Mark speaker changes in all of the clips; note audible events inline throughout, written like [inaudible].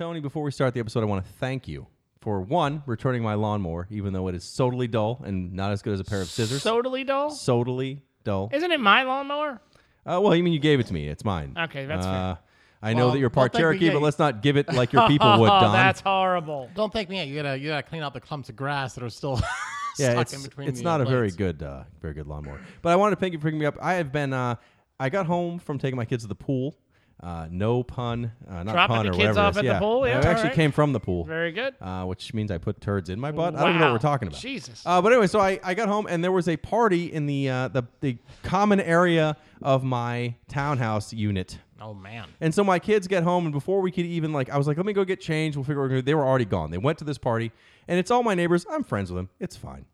Speaker 1: Tony, before we start the episode, I want to thank you for one, returning my lawnmower, even though it is totally dull and not as good as a pair of scissors.
Speaker 2: Totally dull.
Speaker 1: totally dull.
Speaker 2: Isn't it my lawnmower?
Speaker 1: Uh, well, you mean you gave it to me? It's mine.
Speaker 2: Okay, that's fair.
Speaker 1: uh, I know
Speaker 3: Well,
Speaker 1: that you're part
Speaker 3: well, me,
Speaker 1: Cherokee, but let's not give it like your people would,
Speaker 2: Oh, [laughs]
Speaker 1: Don.
Speaker 2: that's horrible.
Speaker 3: Don't thank me. out. You gotta you gotta clean out the clumps of grass that are still [laughs]
Speaker 1: yeah,
Speaker 3: stuck
Speaker 1: it's,
Speaker 3: in between.
Speaker 1: it's
Speaker 3: the,
Speaker 1: not
Speaker 3: uh,
Speaker 1: a very good, uh, very good lawnmower. But I wanted to thank you for picking me up. I have been. Uh, I got home from taking my kids to the pool. Uh, no pun, uh, not
Speaker 2: Dropping
Speaker 1: pun
Speaker 2: the
Speaker 1: or
Speaker 2: kids
Speaker 1: whatever.
Speaker 2: off
Speaker 1: is.
Speaker 2: at the
Speaker 1: yeah.
Speaker 2: pool? Yeah,
Speaker 1: I
Speaker 2: all
Speaker 1: actually
Speaker 2: right.
Speaker 1: came from the pool,
Speaker 2: Very good.
Speaker 1: uh, which means I put turds in my butt. I don't even know what
Speaker 2: Wow.
Speaker 1: we're talking about.
Speaker 2: Jesus.
Speaker 1: Uh, but anyway, so I, I got home and there was a party in the uh, the the common area of my townhouse unit.
Speaker 3: Oh man.
Speaker 1: And so my kids get home, and before we could even like, I was like, let me go get changed. We'll figure. What we're gonna do. They were already gone. They went to this party, and it's all my neighbors. I'm friends with them. It's fine,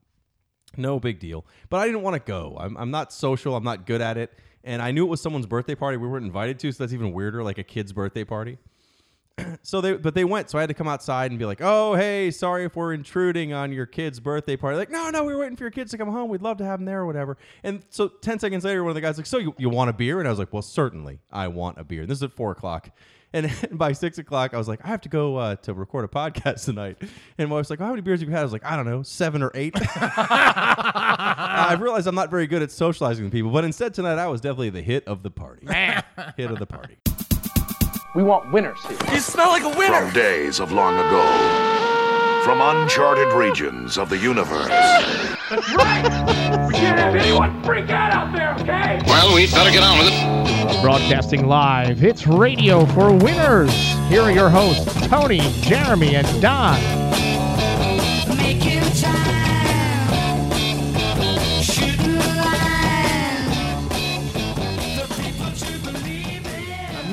Speaker 1: no big deal. But I didn't want to go. I'm, I'm not social. I'm not good at it. And I knew it was someone's birthday party we weren't invited to, so that's even weirder, like a kid's birthday party. [clears throat] so they, but they went. So I had to come outside and be like, oh hey, sorry if we're intruding on your kid's birthday party. Like, no, no, we were waiting for your kids to come home. We'd love to have them there or whatever. And so ten seconds later, one of the guys like, so you, you want a beer? And I was like, well, certainly, I want a beer. And this is at four o'clock. And [laughs] by six o'clock, I was like, I have to go uh, to record a podcast [laughs] tonight. And my wife's like, oh, how many beers have you had? I was like, I don't know, seven or eight. [laughs] I've uh-huh. realized I'm not very good at socializing with people, but instead tonight I was definitely the hit of the party. [laughs]
Speaker 2: Man.
Speaker 1: hit of the party.
Speaker 4: We want winners here. You smell like a winner.
Speaker 5: From days of long ago, from uncharted regions of the universe, Right!
Speaker 4: We can't have anyone freak out out there, okay?
Speaker 6: Well, we'd better get on with it.
Speaker 7: Broadcasting live, it's Radio for Winners. Here are your hosts, Tony, Jeremy, and Don.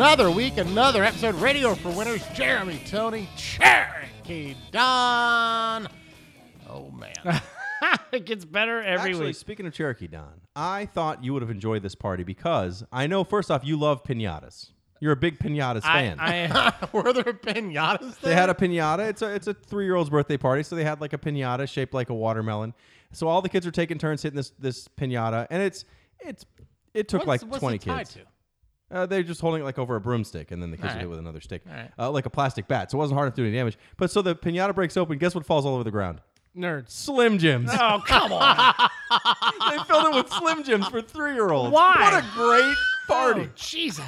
Speaker 3: Another week, another episode. Radio for winners. Jeremy, Tony, Cherokee, Don. Oh man. [laughs] [laughs]
Speaker 2: it gets better every
Speaker 1: Actually,
Speaker 2: week.
Speaker 1: speaking of Cherokee Don, I thought you would have enjoyed this party because I know first off you love pinatas. You're a big pinatas fan.
Speaker 2: I, I, [laughs]
Speaker 3: Were there pinatas?
Speaker 1: they had a pinata. It's a it's a three year old's birthday party, so they had like a pinata shaped like a watermelon. So all the kids are taking turns hitting this this pinata, and it's it's it took
Speaker 3: What's-
Speaker 1: like
Speaker 3: what's
Speaker 1: twenty
Speaker 3: it tied
Speaker 1: kids.
Speaker 3: to?
Speaker 1: Uh, they're just holding it like over a broomstick, and then the kids
Speaker 3: All
Speaker 1: hit
Speaker 3: right.
Speaker 1: with another stick,
Speaker 3: All right.
Speaker 1: uh, like a plastic bat. So it wasn't hard enough to do any damage. But so the pinata breaks open. Guess what falls all over the ground?
Speaker 2: nerds.
Speaker 1: Slim Jims.
Speaker 2: Oh, come on. [laughs]
Speaker 1: they filled it with Slim Jims for three year olds.
Speaker 2: Why?
Speaker 1: What a great party.
Speaker 2: Oh, Jesus.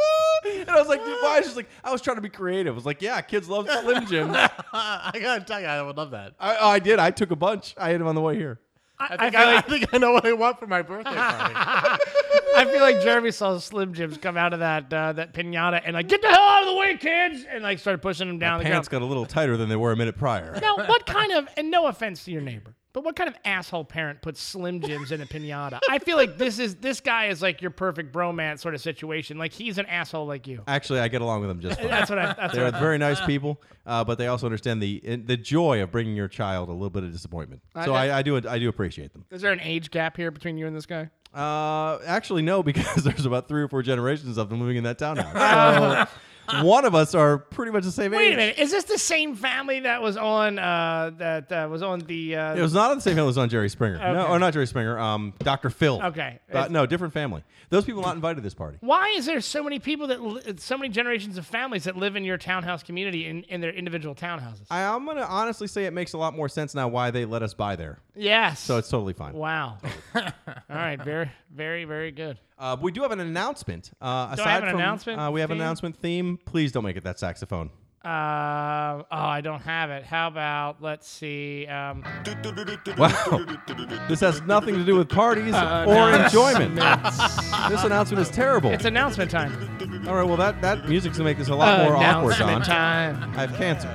Speaker 2: [laughs]
Speaker 1: and I was like, dude, why? I was just like, I was trying to be creative. I was like, yeah, kids love Slim Jims. I, [laughs]
Speaker 3: I gotta tell you, I would love that.
Speaker 1: I did. I took a bunch. I ate them on the way here.
Speaker 3: I
Speaker 2: I,
Speaker 3: think
Speaker 2: feel
Speaker 3: I, I think I know what I want for my birthday party.
Speaker 2: I feel like Jeremy saw Slim Jims come out of that uh, that pinata and like, get the hell out of the way, kids! And like started pushing them down
Speaker 1: My
Speaker 2: the
Speaker 1: pants
Speaker 2: ground.
Speaker 1: got a little tighter than they were a minute prior.
Speaker 2: Now, what kind of, and no offense to your neighbor, but what kind of asshole parent puts Slim Jims in a pinata? I feel like this is this guy is like your perfect bromance sort of situation. Like he's an asshole like you.
Speaker 1: Actually, I get along with them just [laughs] fine.
Speaker 2: That's what I. That's
Speaker 1: They're
Speaker 2: what I,
Speaker 1: very nice people, uh, but they also understand the the joy of bringing your child a little bit of disappointment. So
Speaker 2: I-
Speaker 1: I, I do I do appreciate them.
Speaker 2: Is there an age gap here between you and this guy?
Speaker 1: Uh, actually, no, [laughs] because there's about three or four generations of them living in that townhouse. [laughs] So [laughs] one of us are pretty much the same age.
Speaker 2: Wait
Speaker 1: age.
Speaker 2: a minute. Is this the same family that was on uh, that uh, was on the? Uh,
Speaker 1: It was not on the same family as on Jerry Springer. No,
Speaker 2: Okay.
Speaker 1: or not Jerry Springer. Um, Dr. Phil.
Speaker 2: Okay.
Speaker 1: Uh, no, different family. Those people not invited to this party.
Speaker 2: why is there so many people that li- so many generations of families that live in your townhouse community in, in their individual townhouses?
Speaker 1: I, I'm gonna honestly say it makes a lot more sense now why they let us buy there.
Speaker 2: yes.
Speaker 1: So it's totally fine.
Speaker 2: wow. [laughs] All right. Very very very good.
Speaker 1: Uh, we do have an announcement. Uh,
Speaker 2: Do
Speaker 1: aside
Speaker 2: I have an
Speaker 1: from,
Speaker 2: announcement
Speaker 1: Uh, we have an
Speaker 2: theme?
Speaker 1: announcement theme. Please don't make it that saxophone.
Speaker 2: Uh, oh, I don't have it. How about let's see. Um, [laughs]
Speaker 1: Wow. this has nothing to do with parties
Speaker 2: Uh,
Speaker 1: or enjoyment. this announcement is terrible.
Speaker 2: it's announcement time.
Speaker 1: All right, well that that music's gonna make this a lot more awkward,
Speaker 2: announcement time.
Speaker 1: I have cancer.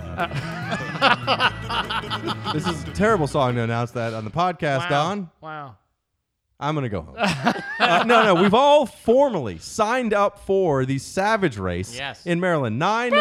Speaker 1: [laughs] this is a terrible song to announce that on the podcast,
Speaker 2: Wow.
Speaker 1: Don.
Speaker 2: Wow.
Speaker 1: I'm gonna go home. uh, no, no, we've all formally signed up for the Savage Race
Speaker 3: Yes.
Speaker 1: in Maryland. Nine,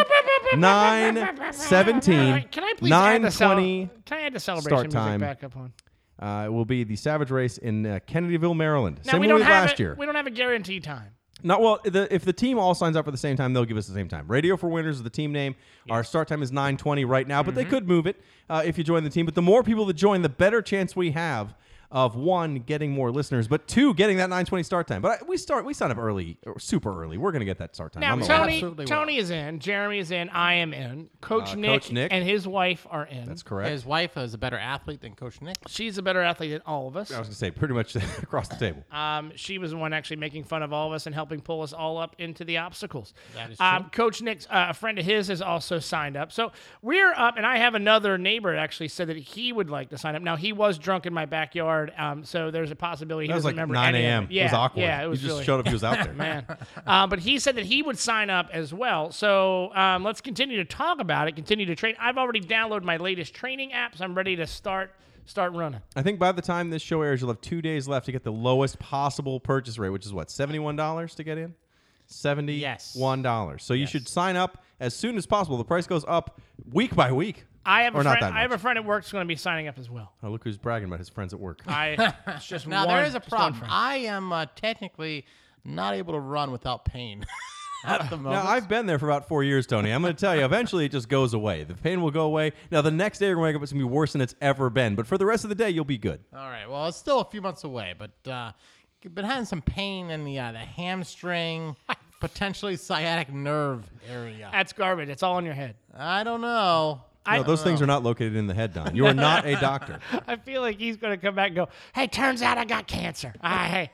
Speaker 1: nine, seventeen,
Speaker 2: Can I please
Speaker 1: nine
Speaker 2: add the cel-
Speaker 1: twenty.
Speaker 2: Can I add the celebration
Speaker 1: start
Speaker 2: music
Speaker 1: time.
Speaker 2: back up on?
Speaker 1: Uh, it will be the Savage Race in uh, Kennedyville, Maryland.
Speaker 2: Now
Speaker 1: Same
Speaker 2: we
Speaker 1: way
Speaker 2: don't have
Speaker 1: last
Speaker 2: it,
Speaker 1: year.
Speaker 2: We don't have a guarantee time.
Speaker 1: Not well. The, if the team all signs up for the same time, they'll give us the same time. Radio for Winners is the team name. Our start time is 9:20 right now,
Speaker 2: Mm-hmm.
Speaker 1: but they could move it uh, if you join the team. But the more people that join, the better chance we have of one getting more listeners, but two getting that 9:20 start time. But I, we start we sign up early, or super early. We're gonna get that start time.
Speaker 2: Now
Speaker 1: I'm aware.
Speaker 2: Tony,
Speaker 3: Absolutely
Speaker 2: Tony is in, Jeremy is in, I am in, Coach,
Speaker 1: Uh,
Speaker 2: Nick,
Speaker 1: Coach Nick.
Speaker 2: and his wife are in.
Speaker 1: That's correct.
Speaker 3: His wife is a better athlete than Coach Nick.
Speaker 2: She's a better athlete than all of us.
Speaker 1: I was gonna say pretty much [laughs] across the table.
Speaker 2: Um, she was the one actually making fun of all of us and helping pull us all up into the obstacles.
Speaker 3: That is
Speaker 2: Um,
Speaker 3: true.
Speaker 2: Coach Nick's uh, a friend of his has also signed up. So we're up, and I have another neighbor actually said that he would like to sign up. Now he was drunk in my backyard, um, so there's a possibility he
Speaker 1: That was
Speaker 2: doesn't
Speaker 1: like
Speaker 2: remember
Speaker 1: 9
Speaker 2: any of
Speaker 1: a.m.
Speaker 2: it. Yeah,
Speaker 1: it was awkward.
Speaker 2: Yeah, it was
Speaker 1: he just
Speaker 2: really,
Speaker 1: showed up. He was out [laughs] there.
Speaker 2: man. um, but he said that he would sign up as well. So um, let's continue to talk about it. Continue to train. I've already downloaded my latest training apps. I'm ready to start start running.
Speaker 1: I think by the time this show airs, you'll have two days left to get the lowest possible purchase rate, which is what seventy-one dollars to get in. Seventy-one dollars. So you should sign up as soon as possible. The price goes up week by week.
Speaker 2: I have a
Speaker 1: Or not
Speaker 2: friend.
Speaker 1: that
Speaker 2: I have a
Speaker 1: much.
Speaker 2: friend at work who's going to be signing up as well.
Speaker 1: Oh, look who's bragging about his friends at work. [laughs]
Speaker 2: I [laughs] it's just
Speaker 3: Now
Speaker 2: one,
Speaker 3: there is a
Speaker 2: just one
Speaker 3: problem.
Speaker 2: friend.
Speaker 3: I am uh, technically not able to run without pain [laughs] at the moment.
Speaker 1: Now I've been there for about four years, Tony. I'm going to tell you, eventually it just goes away. The pain will go away. Now the next day you're going to wake up, it's going to be worse than it's ever been. But for the rest of the day, you'll be good.
Speaker 3: All right. Well, it's still a few months away, but uh, been having some pain in the uh, the hamstring, potentially sciatic nerve area.
Speaker 2: That's garbage. It's all in your head.
Speaker 3: I don't know.
Speaker 2: I-
Speaker 1: no, those things are not located in the head, Don. You are not a doctor. [laughs]
Speaker 2: I feel like he's going to come back and go, "Hey, turns out I got cancer. Ah, hey,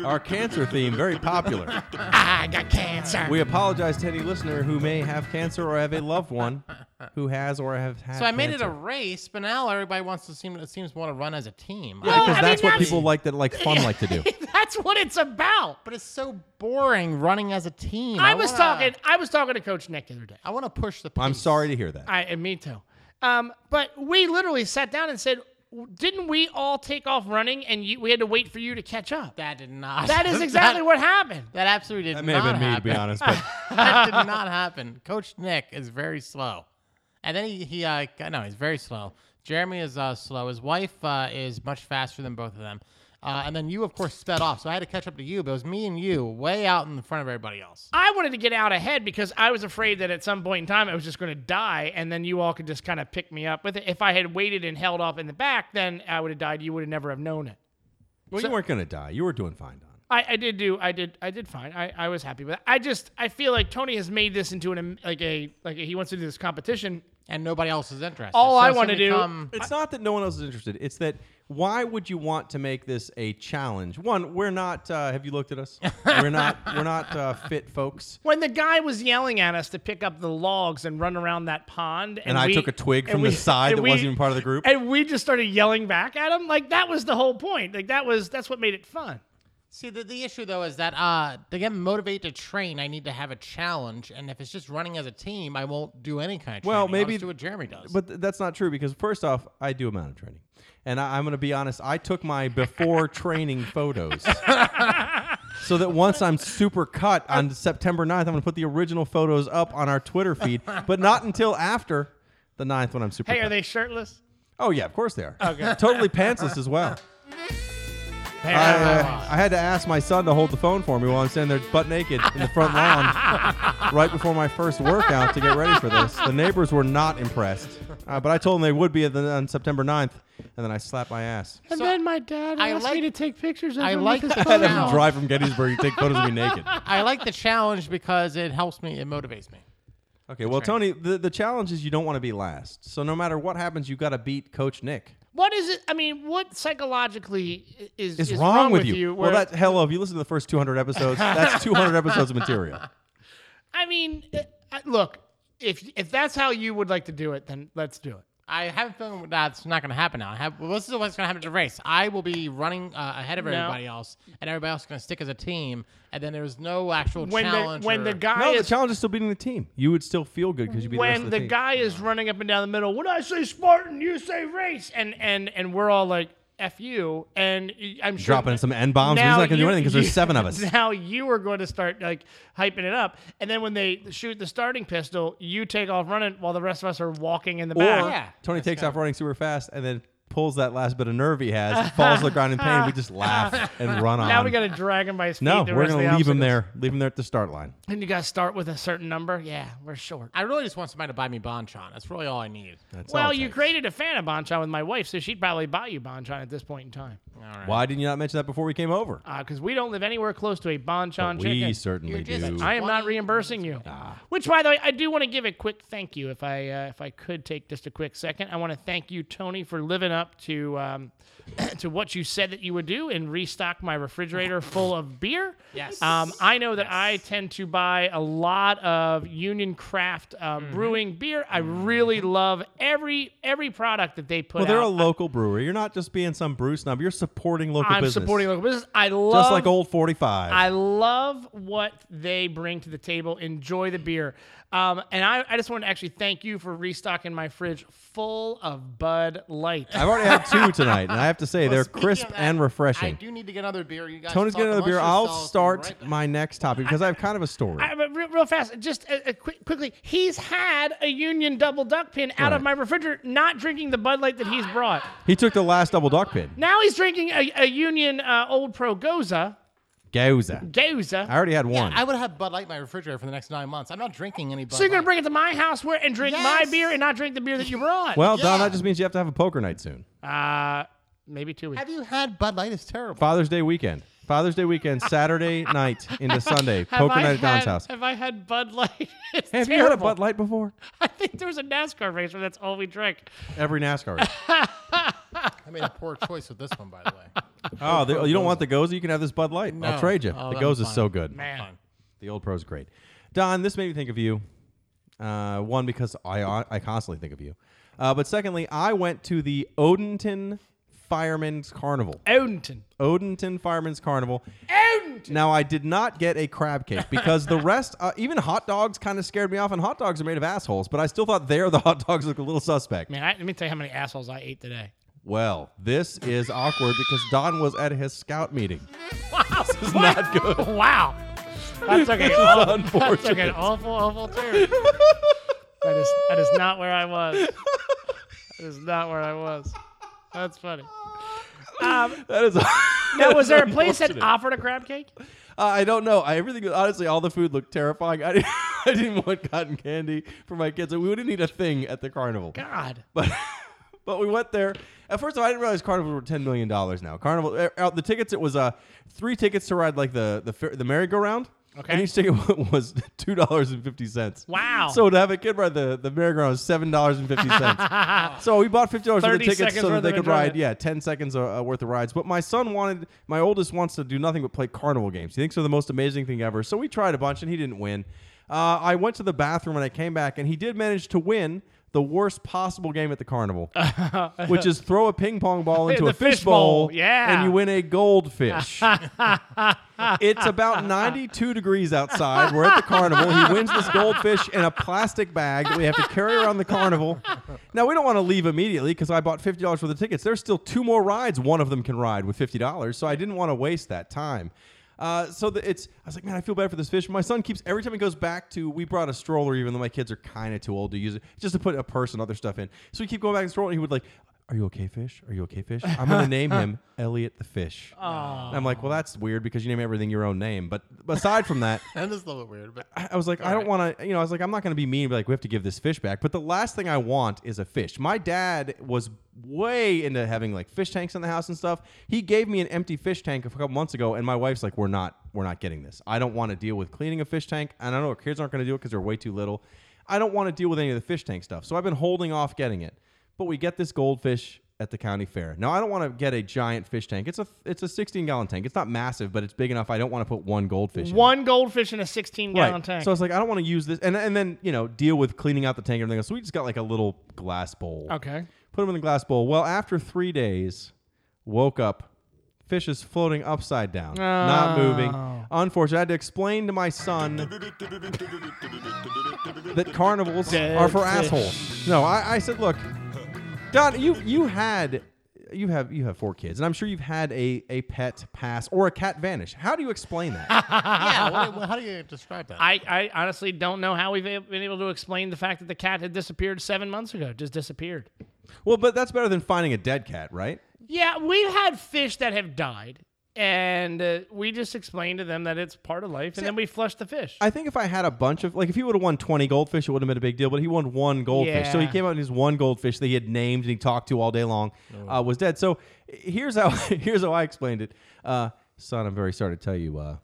Speaker 2: [laughs]
Speaker 1: Our cancer theme, very popular. [laughs]
Speaker 2: I got cancer."
Speaker 1: We apologize to any listener who may have cancer or have a loved one who has or have had
Speaker 3: So I made it a race, but now everybody wants to seem it seems to want to run as a team.
Speaker 2: Well,
Speaker 3: I-
Speaker 1: because
Speaker 2: I mean,
Speaker 1: that's what
Speaker 2: that's-
Speaker 1: people like that like fun like to do. [laughs]
Speaker 2: That's what it's about.
Speaker 3: but it's so boring running as a team.
Speaker 2: I was
Speaker 3: wanna-
Speaker 2: talking. I was talking to Coach Nick the other day.
Speaker 3: I want to push the. Pace.
Speaker 1: I'm sorry to hear that.
Speaker 2: I and me too. Um, but we literally sat down and said, "Didn't we all take off running, and you, we had to wait for you to catch up?"
Speaker 3: That did not.
Speaker 2: That is [laughs] exactly
Speaker 3: that,
Speaker 2: what happened.
Speaker 3: That absolutely did not.
Speaker 1: That may
Speaker 3: not
Speaker 1: have been me, to
Speaker 3: happen.
Speaker 1: be honest. But [laughs]
Speaker 3: that did not happen. Coach Nick is very slow, and then he he uh no he's very slow. Jeremy is uh, slow. His wife uh, is much faster than both of them, uh, and then you of course sped off. So I had to catch up to you, but it was me and you way out in front of everybody else.
Speaker 2: I wanted to get out ahead because I was afraid that at some point in time I was just going to die, and then you all could just kind of pick me up with it. If I had waited and held off in the back, then I would have died. You would have never have known it.
Speaker 1: well, you weren't going to die. You were doing fine, Don.
Speaker 2: I, I did do I did I did fine. I, I was happy with it. I just I feel like Tony has made this into an like a like a, he wants to do this competition.
Speaker 3: And nobody else is interested.
Speaker 2: All
Speaker 3: So
Speaker 2: I wanna do-
Speaker 3: become-
Speaker 1: It's not that no one else is interested. It's that why would you want to make this a challenge? One, we're not. Uh, have you looked at us? [laughs] we're not. We're not uh, fit folks.
Speaker 2: When the guy was yelling at us to pick up the logs and run around that pond, and,
Speaker 1: And I
Speaker 2: we-
Speaker 1: took a twig from
Speaker 2: we-
Speaker 1: the side
Speaker 2: and
Speaker 1: that
Speaker 2: we-
Speaker 1: wasn't even part of the group.
Speaker 2: and we just started yelling back at him. Like that was the whole point. Like that was that's what made it fun.
Speaker 3: See, the, the issue though is that uh, to get motivated to train, I need to have a challenge, and if it's just running as a team, I won't do any kind of training.
Speaker 1: Well,
Speaker 3: I'll
Speaker 1: maybe-
Speaker 3: just do what Jeremy does.
Speaker 1: But th- that's not true because first off, I do amount of training, and I, I'm going to be honest. I took my before [laughs] training photos, so that once I'm super cut on September 9th, I'm going to put the original photos up on our Twitter feed, but not until after the 9th when I'm super.
Speaker 2: Hey,
Speaker 1: cut.
Speaker 2: are they shirtless?
Speaker 1: Oh yeah, of course they are. Okay. totally pantsless as well. [laughs]
Speaker 2: Hey,
Speaker 1: I, uh, I had to ask my son to hold the phone for me while I'm standing there butt naked in the front lawn right before my first workout to get ready for this. The neighbors were not impressed, uh, but I told them they would be at the, on September 9th, and then I slapped my ass.
Speaker 2: and
Speaker 3: So,
Speaker 2: then my dad
Speaker 3: I
Speaker 2: asked
Speaker 3: like-
Speaker 2: me to take pictures of
Speaker 3: I
Speaker 2: him
Speaker 3: like
Speaker 2: with his
Speaker 3: the
Speaker 1: I had
Speaker 2: phone
Speaker 1: them drive from Gettysburg to take photos of me naked. [laughs]
Speaker 3: I like the challenge because it helps me, it motivates me.
Speaker 1: Okay, well, Tony, the, the challenge is you don't want to be last. So no matter what happens, you've got to beat Coach Nick.
Speaker 2: What is it? I mean, what psychologically is,
Speaker 1: Is,
Speaker 2: is
Speaker 1: wrong, with you. well, that hello. If you listen to the first 200 episodes, that's [laughs] 200 episodes of material.
Speaker 2: I mean, look, if if that's how you would like to do it, then let's do it.
Speaker 3: I have a feeling that's not going to happen now. I have, well, this is what's going to happen to the race. I will be running uh, ahead of
Speaker 2: No.
Speaker 3: everybody else, and everybody else is going to stick as a team, and then there's no actual
Speaker 2: When the
Speaker 3: challenge.
Speaker 2: when the
Speaker 3: or-
Speaker 2: guy
Speaker 1: No, the
Speaker 2: is
Speaker 1: challenge is still beating the team. You would still feel good because you beat the rest
Speaker 2: when
Speaker 1: of
Speaker 2: the,
Speaker 1: the, team.
Speaker 2: guy is running up and down the middle, when I say Spartan, you say race, and and and we're all like F you, and I'm sure
Speaker 1: dropping some N bombs. He's not going to do anything because there's seven of us. [laughs]
Speaker 2: Now you are going to start like hyping it up, and then when they shoot the starting pistol, you take off running while the rest of us are walking in the
Speaker 1: Or
Speaker 2: back.
Speaker 3: Yeah,
Speaker 1: Tony
Speaker 3: that's
Speaker 1: takes
Speaker 3: kinda-
Speaker 1: off running super fast and then pulls that last bit of nerve he has, [laughs] falls to the ground in pain. We just laugh [laughs] and run on.
Speaker 2: Now we got to drag him by his feet.
Speaker 1: no,
Speaker 2: the
Speaker 1: we're gonna
Speaker 2: the
Speaker 1: leave him there. Leave him there at the start line.
Speaker 2: And you got to start with a certain number. Yeah, we're short.
Speaker 3: I really just want somebody to buy me Bonchon. That's really all I need.
Speaker 1: That's
Speaker 2: Well,
Speaker 1: it
Speaker 2: you
Speaker 1: takes.
Speaker 2: created a fan of Bonchon with my wife, so she'd probably buy you Bonchon at this point in time.
Speaker 3: All right.
Speaker 1: Why didn't you not mention that before we came over?
Speaker 2: Because we don't live anywhere close to a Bonchon
Speaker 1: But
Speaker 2: chicken.
Speaker 1: we certainly
Speaker 3: You're
Speaker 1: do.
Speaker 2: I am not reimbursing you.
Speaker 1: Ah.
Speaker 2: Which, by the way, I do want to give a quick thank you. If I uh, if I could take just a quick second, I want to thank you, Tony, for living up to um, [clears throat] to what you said that you would do and restock my refrigerator full of beer.
Speaker 3: Yes.
Speaker 2: Um, I know that I tend to buy a lot of Union Craft uh,
Speaker 1: Mm-hmm.
Speaker 2: brewing beer. I really love every every product that they put
Speaker 1: Well, they're
Speaker 2: out.
Speaker 1: a local brewery. You're not just being some brew snob. You're supporting local business.
Speaker 2: I'm
Speaker 1: business.
Speaker 2: supporting local business. I love
Speaker 1: just like old 45.
Speaker 2: I love what they bring to the table. Enjoy the beer. Um, and I, I just want to actually thank you for restocking my fridge full of Bud Light.
Speaker 1: I've already had two tonight, and I have to say
Speaker 3: Well,
Speaker 1: they're crisp
Speaker 3: that,
Speaker 1: and
Speaker 3: I
Speaker 1: refreshing.
Speaker 3: do need to get another beer. You guys
Speaker 1: Tony's getting another beer. I'll
Speaker 3: yourselves. We'll be
Speaker 1: start
Speaker 3: right
Speaker 1: my next topic because I have kind of a story.
Speaker 2: I- but real, real fast, just uh, uh, quick, quickly, he's had a Union double duck pin out of my refrigerator, not drinking the Bud Light that he's brought.
Speaker 1: He took the last double duck pin.
Speaker 2: Now he's drinking a, a Union uh, Old Pro Gose.
Speaker 1: Gauza.
Speaker 2: Gose.
Speaker 1: I already had one.
Speaker 3: Yeah, I would have Bud Light in my refrigerator for the next nine months. I'm not drinking any Bud
Speaker 2: so you're gonna
Speaker 3: Light.
Speaker 2: bring it to my house where and drink my beer and not drink the beer that you brought?
Speaker 1: well, Don,
Speaker 3: Yeah.
Speaker 1: that just means you have to have a poker night soon.
Speaker 2: uh, maybe two weeks.
Speaker 3: Have you had Bud Light? It's terrible.
Speaker 1: Father's Day weekend. Father's Day weekend, [laughs] Saturday night into Sunday.
Speaker 2: Have
Speaker 1: Poker
Speaker 2: I
Speaker 1: night at Don's
Speaker 2: had-
Speaker 1: house.
Speaker 2: Have I had Bud Light? [laughs] It's
Speaker 1: Have you had a
Speaker 2: terrible.
Speaker 1: Bud Light before? [laughs]
Speaker 2: I think there was a NASCAR race where that's all we drank.
Speaker 1: Every NASCAR race.
Speaker 3: I made a poor choice with this one, by the way. [laughs]
Speaker 1: oh, the, you don't want the Gose? You can have this Bud Light. I'll trade you.
Speaker 3: Oh,
Speaker 1: the
Speaker 3: that Gose
Speaker 1: is so good.
Speaker 2: Man.
Speaker 1: The old pro's great. Don, this made me think of you. Uh, one, because I I constantly think of you. Uh, but secondly, I went to the Odenton Firemen's Carnival.
Speaker 2: Odenton.
Speaker 1: Odenton Firemen's Carnival.
Speaker 2: Odenton.
Speaker 1: Now, I did not get a crab cake because the [laughs] rest, uh, even hot dogs, kind of scared me off. And hot dogs are made of assholes, but I still thought there the hot dogs look a little suspect.
Speaker 2: Man, I, let me tell you how many assholes I ate today.
Speaker 1: Well, this is awkward because Don was at his scout meeting.
Speaker 2: Wow.
Speaker 1: This is not good. [laughs]
Speaker 2: Wow. That took, an awful, that took an awful, awful turn. [laughs] that, is, that is not where I was. That is not where I was. That's funny. Um,
Speaker 1: That is. [laughs]
Speaker 2: now, was there a place that offered a crab cake?
Speaker 1: Uh, I don't know. I everything honestly, all the food looked terrifying. I didn't, I didn't want cotton candy for my kids. We wouldn't eat a thing at the carnival.
Speaker 2: God.
Speaker 1: But but we went there. At first, I didn't realize carnivals were ten million dollars now. Carnival, uh, uh, the tickets it was uh three tickets to ride like the the fer- the merry-go-round.
Speaker 2: Okay.
Speaker 1: And each ticket [laughs] was two dollars and fifty cents.
Speaker 2: Wow.
Speaker 1: So to have a kid ride the the merry-go-round was seven dollars and fifty cents. [laughs] so we bought fifty dollars worth of tickets so that they could ride yeah ten seconds uh, uh, worth of rides. But my son wanted my oldest wants to do nothing but play carnival games. He thinks they're the most amazing thing ever. So we tried a bunch and he didn't win. Uh, I went to the bathroom and I came back and he did manage to win the worst possible game at the carnival, [laughs] which is throw a ping pong ball [laughs] into a fish,
Speaker 2: fish bowl,
Speaker 1: bowl,
Speaker 2: yeah.
Speaker 1: and you win a goldfish. [laughs] it's about 92 degrees outside. We're at the carnival. He wins this goldfish in a plastic bag that we have to carry around the carnival. Now, we don't want to leave immediately because I bought $50 for the tickets. There's still two more rides one of them can ride with $50, so I didn't want to waste that time. Uh, so the, it's, I was like, man, I feel bad for this fish. My son keeps every time he goes back to. We brought a stroller, even though my kids are kind of too old to use it, just to put a purse and other stuff in. So we keep going back and stroller. And he would like, "Are you okay, fish? Are you okay, fish?" I'm gonna name him [laughs] Elliot the fish. And I'm like, well, that's weird because you name everything your own name. But aside from that, [laughs]
Speaker 3: That is a little bit weird, but
Speaker 1: I I was like, I don't want to, you know, I was like, I'm not going to be mean and be like, we have to give this fish back. But the last thing I want is a fish. My dad was way into having like fish tanks in the house and stuff. He gave me an empty fish tank a couple months ago, and my wife's like, we're not, we're not getting this. I don't want to deal with cleaning a fish tank, and I know our kids aren't going to do it because they're way too little. I don't want to deal with any of the fish tank stuff, so I've been holding off getting it. But we get this goldfish at the county fair. Now I don't want to get a giant fish tank. It's a it's a 16 gallon tank. It's not massive, but it's big enough. I don't want to put one goldfish. in.
Speaker 2: One goldfish in a 16 gallon
Speaker 1: Right.
Speaker 2: tank.
Speaker 1: So I was like, I don't want to use this, and and then you know deal with cleaning out the tank and everything else. So we just got like a little glass bowl.
Speaker 2: okay.
Speaker 1: Put them in the glass bowl. Well, after three days, woke up, fish is floating upside down, not moving.
Speaker 2: Oh.
Speaker 1: Unfortunately, I had to explain to my son that carnivals are for
Speaker 2: fish.
Speaker 1: assholes. No, I, I said, look, Don, you you had. You have you have four kids, and I'm sure you've had a, a pet pass or a cat vanish. How do you explain that? [laughs]
Speaker 3: yeah, what, what- [laughs] how do you describe that?
Speaker 2: I, I honestly don't know how we've been able to explain the fact that the cat had disappeared seven months ago. Just disappeared.
Speaker 1: Well, but that's better than finding a dead cat, right?
Speaker 2: Yeah, we've had fish that have died, and uh, we just explained to them that it's part of life, and then we flushed the fish.
Speaker 1: I think if I had a bunch of like if he would have won 20 goldfish, it would have been a big deal. But he won one goldfish, so he
Speaker 2: Yeah.
Speaker 1: came out and his one goldfish that he had named and he talked to all day long uh, was dead. So here's how [laughs] here's how I explained it. Uh, son, I'm very sorry to tell you, uh,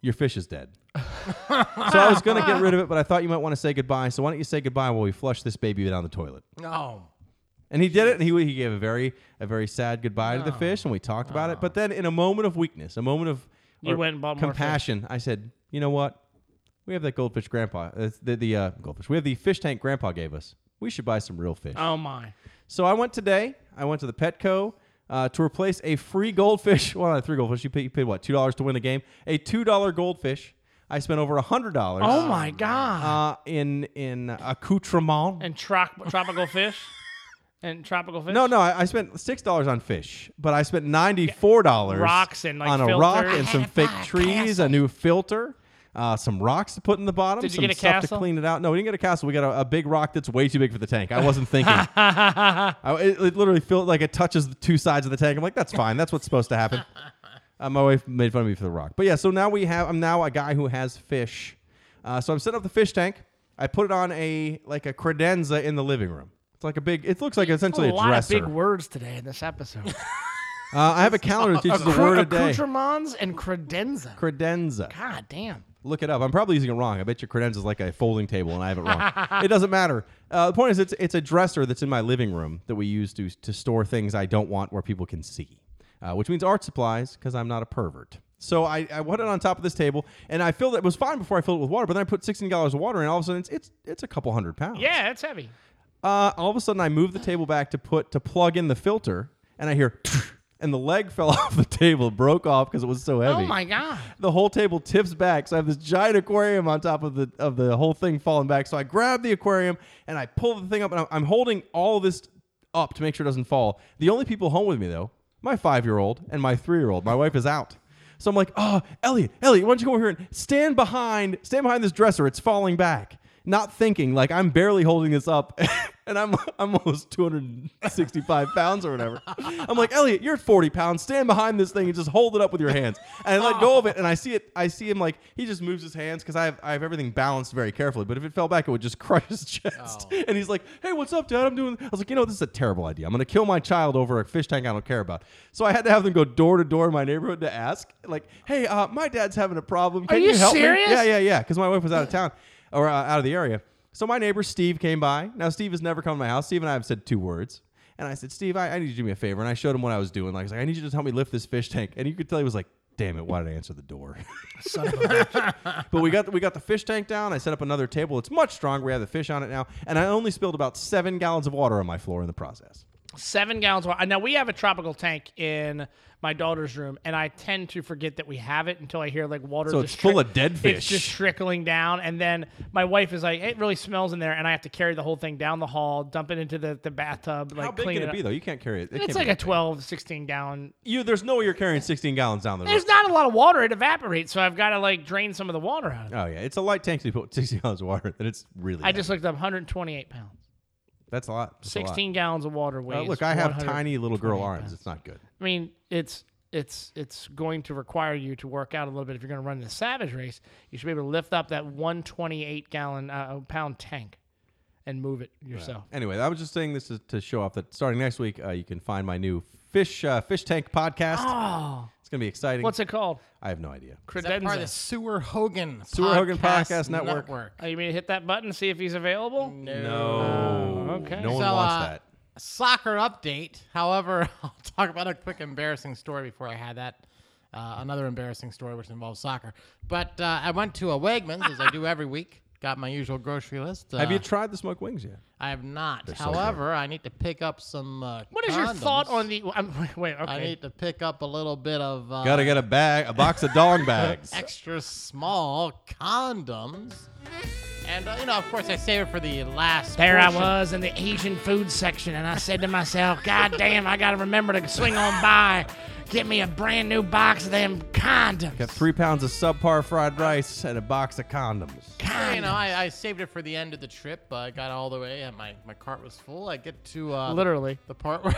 Speaker 1: your fish is dead. [laughs] so I was gonna get rid of it, but I thought you might want to say goodbye. So why don't you say goodbye while we flush this baby down the toilet?
Speaker 3: Oh.
Speaker 1: And he did it, and he, he gave a very a very sad goodbye to the fish, and we talked about it. But then, in a moment of weakness, a moment of
Speaker 2: You
Speaker 1: or
Speaker 2: went and bought more fish.
Speaker 1: compassion, I said, "You know what? We have that goldfish Grandpa, uh, the the uh, goldfish. We have the fish tank Grandpa gave us. We should buy some real fish."
Speaker 2: oh my!
Speaker 1: So I went today. I went to the Petco uh, to replace a free goldfish. [laughs] Well, not three goldfish. You paid, you paid what? Two dollars to win the game. A two dollar goldfish. I spent over a hundred dollars.
Speaker 2: Oh my God!
Speaker 1: Uh, in in accoutrement.
Speaker 2: and trop- tropical fish, and tropical fish.
Speaker 1: No, no, I, I spent six dollars on fish, but I spent ninety four dollars
Speaker 2: Rocks and, like,
Speaker 1: on a rock and some fake trees, a new filter, uh, some rocks to put in the bottom,
Speaker 2: Did you
Speaker 1: some
Speaker 2: get a
Speaker 1: stuff to
Speaker 2: castle?
Speaker 1: clean it out. No, we didn't get a castle. We got a, a big rock that's way too big for the tank. I wasn't [laughs] thinking. [laughs] I, it, it literally felt like it touches the two sides of the tank. I'm like, that's fine. That's what's supposed to happen. [laughs] Uh, my wife made fun of me for the rock, but yeah. So now we have. I'm now a guy who has fish. Uh, so I'm setting up the fish tank. I put it on a like a credenza in the living room. It's like a big. It looks like essentially
Speaker 2: a dresser.
Speaker 1: a,
Speaker 2: lot
Speaker 1: dresser.
Speaker 2: of big words today in this episode. [laughs]
Speaker 1: Uh, I have a calendar that teaches a word a day.
Speaker 2: Accoutrements and credenza.
Speaker 1: Credenza.
Speaker 2: God damn.
Speaker 1: Look it up. I'm probably using it wrong. I bet your credenza is like a folding table, and I have it wrong. [laughs] it doesn't matter. Uh, the point is, it's it's a dresser that's in my living room that we use to to store things I don't want where people can see, uh, which means art supplies because I'm not a pervert. So I, I put it on top of this table, and I filled it. It was fine before I filled it with water, but then I put 16 gallons of water, in, and all of a sudden it's it's, it's a couple hundred pounds.
Speaker 2: Yeah, it's heavy.
Speaker 1: Uh, all of a sudden, I move the table back to put to plug in the filter, and I hear, [laughs] and the leg [laughs] fell off the table, broke off because it was so heavy.
Speaker 2: Oh my god.
Speaker 1: The whole table tips back, so I have this giant aquarium on top of the of the whole thing falling back. So I grab the aquarium and I pull the thing up, and I'm, I'm holding all of this up to make sure it doesn't fall. The only people home with me though, my five year old and my three year old. My wife is out. So I'm like, oh, Elliot, Elliot, why don't you come over here and stand behind, stand behind this dresser? It's falling back. Not thinking, like I'm barely holding this up, [laughs] and I'm I'm almost 265 pounds or whatever. I'm like, Elliot, you're 40 pounds. Stand behind this thing and just hold it up with your hands. And I let go of it, and I see it. I see him like he just moves his hands because I have I have everything balanced very carefully. But if it fell back, it would just [laughs] crush his chest. And he's like, Hey, what's up, Dad? I'm doing. I was like, you know, this is a terrible idea. I'm gonna kill my child over a fish tank I don't care about. So I had to have them go door to door in my neighborhood to ask, like, Hey, uh, my dad's having a problem. Can
Speaker 2: you
Speaker 1: help
Speaker 2: serious?
Speaker 1: me? Yeah, yeah, yeah. Because my wife was out of town or uh, out of the area. So my neighbor Steve came by. Now Steve has never come to my house. Steve and I have said two words. And I said, Steve, I, I need you to do me a favor. And I showed him what I was doing. Like, I was like, I need you to help me lift this fish tank. And you could tell he was like, damn it, why did I answer the door? [laughs] but we got the, we got the fish tank down. I set up another table. It's much stronger. We have the fish on it now. And I only spilled about seven gallons of water on my floor in the process.
Speaker 2: Seven gallons of water. Now we have a tropical tank in my daughter's room, and I tend to forget that we have it until I hear like water.
Speaker 1: So
Speaker 2: just
Speaker 1: it's full of dead fish.
Speaker 2: It's just trickling down, and then my wife is like, "It really smells in there," and I have to carry the whole thing down the hall, dump it into the, the bathtub, like
Speaker 1: How big
Speaker 2: clean
Speaker 1: can
Speaker 2: it
Speaker 1: it be though? You can't carry it. it
Speaker 2: It's like a
Speaker 1: that
Speaker 2: 12, 16 gallon.
Speaker 1: You there's no way you're carrying 16 gallons down the road.
Speaker 2: There's not a lot of water; it evaporates, so I've got to like drain some of the water out of it.
Speaker 1: Oh yeah, it's a light tank. So put [laughs] 16 gallons of water. Then it's really.
Speaker 2: I
Speaker 1: heavy.
Speaker 2: just looked up 128 pounds.
Speaker 1: That's a lot. That's a lot.
Speaker 2: 16 gallons of water
Speaker 1: Uh,
Speaker 2: weighs.
Speaker 1: look, I have tiny little girl arms.
Speaker 2: pounds.
Speaker 1: It's not good.
Speaker 2: I mean, it's it's it's going to require you to work out a little bit if you're going to run the Savage race. You should be able to lift up that 128 gallon uh, pound tank and move it yourself.
Speaker 1: Anyway, I was just saying this to, to show off that starting next week, uh, you can find my new fish uh, fish tank podcast.
Speaker 2: Oh,
Speaker 1: gonna be exciting.
Speaker 2: what's it called?
Speaker 1: I have no idea.
Speaker 3: Is that part of the
Speaker 2: Credenza.
Speaker 3: Sewer Hogan
Speaker 1: Sewer Hogan Podcast Network.
Speaker 2: Oh, you mean to hit that button and see if he's available?
Speaker 1: No.
Speaker 2: okay.
Speaker 1: No one
Speaker 3: So,
Speaker 1: wants
Speaker 3: uh,
Speaker 1: that.
Speaker 3: Soccer update. However, [laughs] I'll talk about a quick embarrassing story before I had that. Uh, another embarrassing story which involves soccer. But uh, I went to a Wegmans as I do every week. Got my usual grocery list. Uh,
Speaker 1: have you tried the smoked wings yet?
Speaker 3: I have not.
Speaker 1: so
Speaker 3: However, I need to pick up some. Uh,
Speaker 2: What is your thought on the? I'm, [laughs] wait, okay.
Speaker 3: I need to pick up a little bit of. Uh,
Speaker 1: Gotta get a bag, a box of dong bags. [laughs]
Speaker 3: extra small condoms. And uh, you know, of course, I save it for the last.
Speaker 2: There I was in the Asian food section, and I said to myself, "God damn, I got to remember to swing on by, get me a brand new box of them condoms.
Speaker 1: Got three pounds of subpar fried rice and a box of condoms.
Speaker 3: Yeah, you know, I, I saved it for the end of the trip. But I got all the way, and my, my cart was full. I get to uh,
Speaker 2: Literally.
Speaker 3: the part where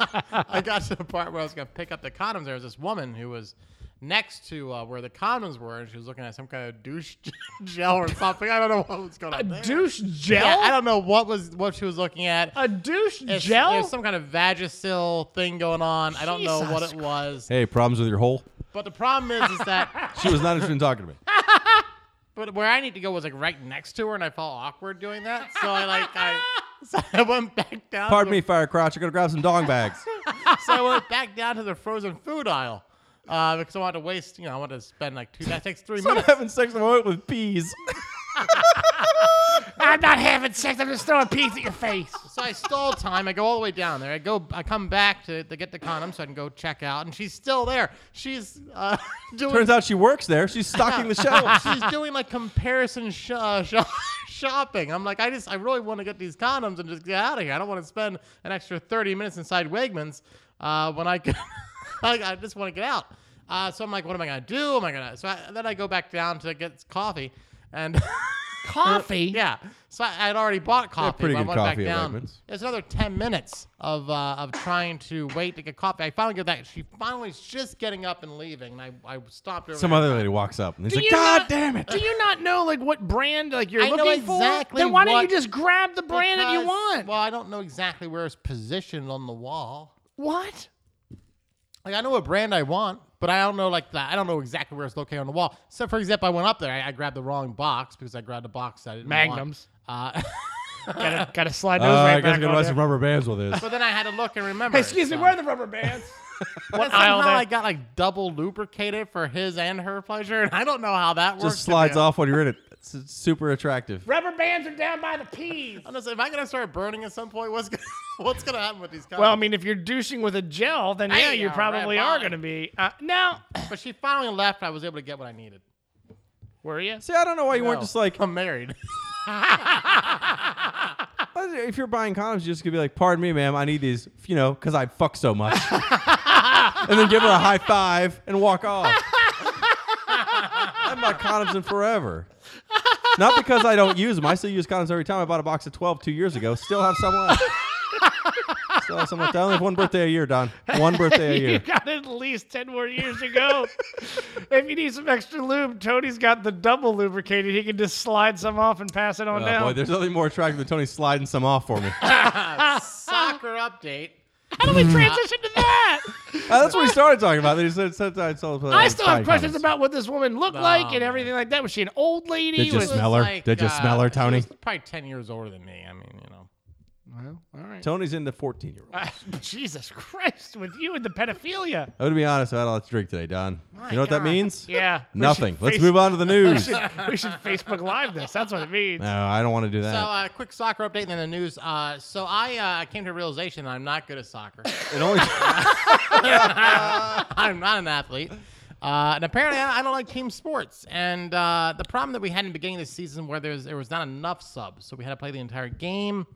Speaker 3: [laughs] I got to the part where I was gonna pick up the condoms. There was this woman who was next to uh, where the condoms were, and she was looking at some kind of douche [laughs] gel or something. I don't know what was going on.
Speaker 2: A
Speaker 3: there.
Speaker 2: douche gel?
Speaker 3: Yeah, I don't know what was what she was looking at.
Speaker 2: A douche
Speaker 3: It's-
Speaker 2: gel?
Speaker 3: There's some kind of Vagisil thing going on. I don't know what it was.
Speaker 1: Hey, problems with your hole?
Speaker 3: But the problem is, is that [laughs] [laughs]
Speaker 1: She was not interested in talking to me.
Speaker 3: But where I need to go was like right next to her, and I felt awkward doing that. So I like I, so I went back down.
Speaker 1: Pardon
Speaker 3: to,
Speaker 1: me, fire crotch. I gonna grab some dong bags.
Speaker 3: So I went back down to the frozen food aisle uh, because I want to waste. You know, I want to spend like two. That takes three [laughs]
Speaker 1: I'm
Speaker 3: minutes.
Speaker 1: having sex in a moment with peas. [laughs]
Speaker 2: I'm not having sex. I'm just throwing peas at your face. [laughs]
Speaker 3: So I stall time. I go all the way down there. I go. I come back to, to get the condom so I can go check out, and she's still there. She's uh, doing.
Speaker 1: Turns out she works there. She's stocking the shelves.
Speaker 3: she's doing like comparison sh- uh, sh- shopping. I'm like, I just, I really want to get these condoms and just get out of here. I don't want to spend an extra 30 minutes inside Wegmans uh, when I can. [laughs] like, I just want to get out. Uh, so I'm like, what am I gonna do? Am I gonna? So I, then I go back down to get coffee, and [laughs]
Speaker 2: Coffee?
Speaker 3: yeah. So I had already bought coffee.
Speaker 1: pretty
Speaker 3: but I
Speaker 1: good
Speaker 3: went back
Speaker 1: coffee at
Speaker 3: down.
Speaker 1: Wegmans.
Speaker 3: It's another 10 minutes of uh, of trying to wait to get coffee. I finally get that. She finally is just getting up and leaving, and I, I stopped her.
Speaker 1: Some other lady walks up and he's
Speaker 2: Do
Speaker 1: like,
Speaker 2: you
Speaker 1: God
Speaker 2: not-
Speaker 1: damn it.
Speaker 2: Do you not know like what brand like you're
Speaker 3: I know
Speaker 2: looking for?
Speaker 3: exactly
Speaker 2: Then why don't you
Speaker 3: what-
Speaker 2: just grab the brand that you
Speaker 3: Because-
Speaker 2: want?
Speaker 3: Well, I don't know exactly where it's positioned on the wall.
Speaker 2: what?
Speaker 3: Like I know what brand I want, but I don't know like that. I don't know exactly where it's located on the wall. So, for example, I went up there. I, I grabbed the wrong box because I grabbed a box that I didn't
Speaker 2: Magnums.
Speaker 3: want. Uh, [laughs]
Speaker 2: Gotta, gotta slide
Speaker 1: Uh,
Speaker 2: those
Speaker 1: I
Speaker 2: right
Speaker 1: guess I
Speaker 2: back
Speaker 1: gotta
Speaker 2: on
Speaker 1: buy
Speaker 2: there.
Speaker 1: some rubber bands with this.
Speaker 3: but then I had to look and remember.
Speaker 2: Hey, excuse me,
Speaker 3: so-
Speaker 2: where are the rubber bands? [laughs] What aisle
Speaker 3: somehow
Speaker 2: there?
Speaker 3: I got like double lubricated for his and her pleasure, and I don't know how that works.
Speaker 1: Just slides
Speaker 3: me.
Speaker 1: off when you're in it. It's, it's super attractive.
Speaker 2: rubber bands are down by the peas. [laughs]
Speaker 3: I'm I gonna start burning at some point? What's gonna, [laughs] what's gonna happen with these? Condoms?
Speaker 2: Well, I mean, if you're douching with a gel, then yeah, you probably
Speaker 3: right,
Speaker 2: are going to be. Uh, now, [clears throat]
Speaker 3: but she finally left. I was able to get what I needed.
Speaker 2: were you?
Speaker 1: See, I don't know why you weren't just like,
Speaker 3: I'm married. [laughs]
Speaker 1: if you're buying condoms, you just could be like, pardon me, ma'am, I need these, you know, because I fuck so much. and then give her a high five and walk off. I haven't bought condoms in forever. Not because I don't use them. I still use condoms every time. I bought a box of 12 two years ago. Still have some left. [laughs] Still have some left. I only have one birthday a year, Don. One [laughs] birthday a year.
Speaker 2: you
Speaker 1: year.
Speaker 2: got at least 10 more years to go. [laughs] if you need some extra lube, Tony's got the double lubricated. He can just slide some off and pass it on
Speaker 1: Oh,
Speaker 2: down.
Speaker 1: boy, there's nothing more attractive than Tony sliding some off for me.
Speaker 3: Soccer update.
Speaker 2: How do we transition to that?
Speaker 1: Uh, that's what we started talking about. Then he said, said, said, said,
Speaker 2: I still have questions
Speaker 1: condoms.
Speaker 2: about what this woman looked like and everything like that. Was she an old lady?
Speaker 1: Did you
Speaker 2: Was-
Speaker 1: smell her? Did you smell her,
Speaker 3: uh, she
Speaker 1: Tony?
Speaker 3: was probably ten years older than me. I mean, you know.
Speaker 2: Well, all right.
Speaker 1: Tony's into 14 year olds. [laughs]
Speaker 2: Jesus Christ, with you and the pedophilia.
Speaker 1: I'm going to be honest, I had a lot to drink today, Don. you know what that
Speaker 2: God.
Speaker 1: means?
Speaker 2: Yeah. [laughs]
Speaker 1: Nothing. Let's
Speaker 2: face-
Speaker 1: move on to the [laughs]
Speaker 2: We
Speaker 1: news.
Speaker 2: should, we should Facebook Live this. That's what it means.
Speaker 1: No, I don't want to do that.
Speaker 3: So,
Speaker 1: that.
Speaker 3: uh, quick soccer update and then the news. Uh, so I uh, came to a realization that I'm not good at soccer.
Speaker 1: it only
Speaker 3: I'm not an athlete. Uh, and apparently, I I don't like team sports. And uh, the problem that we had in the beginning of the season, where there was, there was not enough subs, so we had to play the entire game,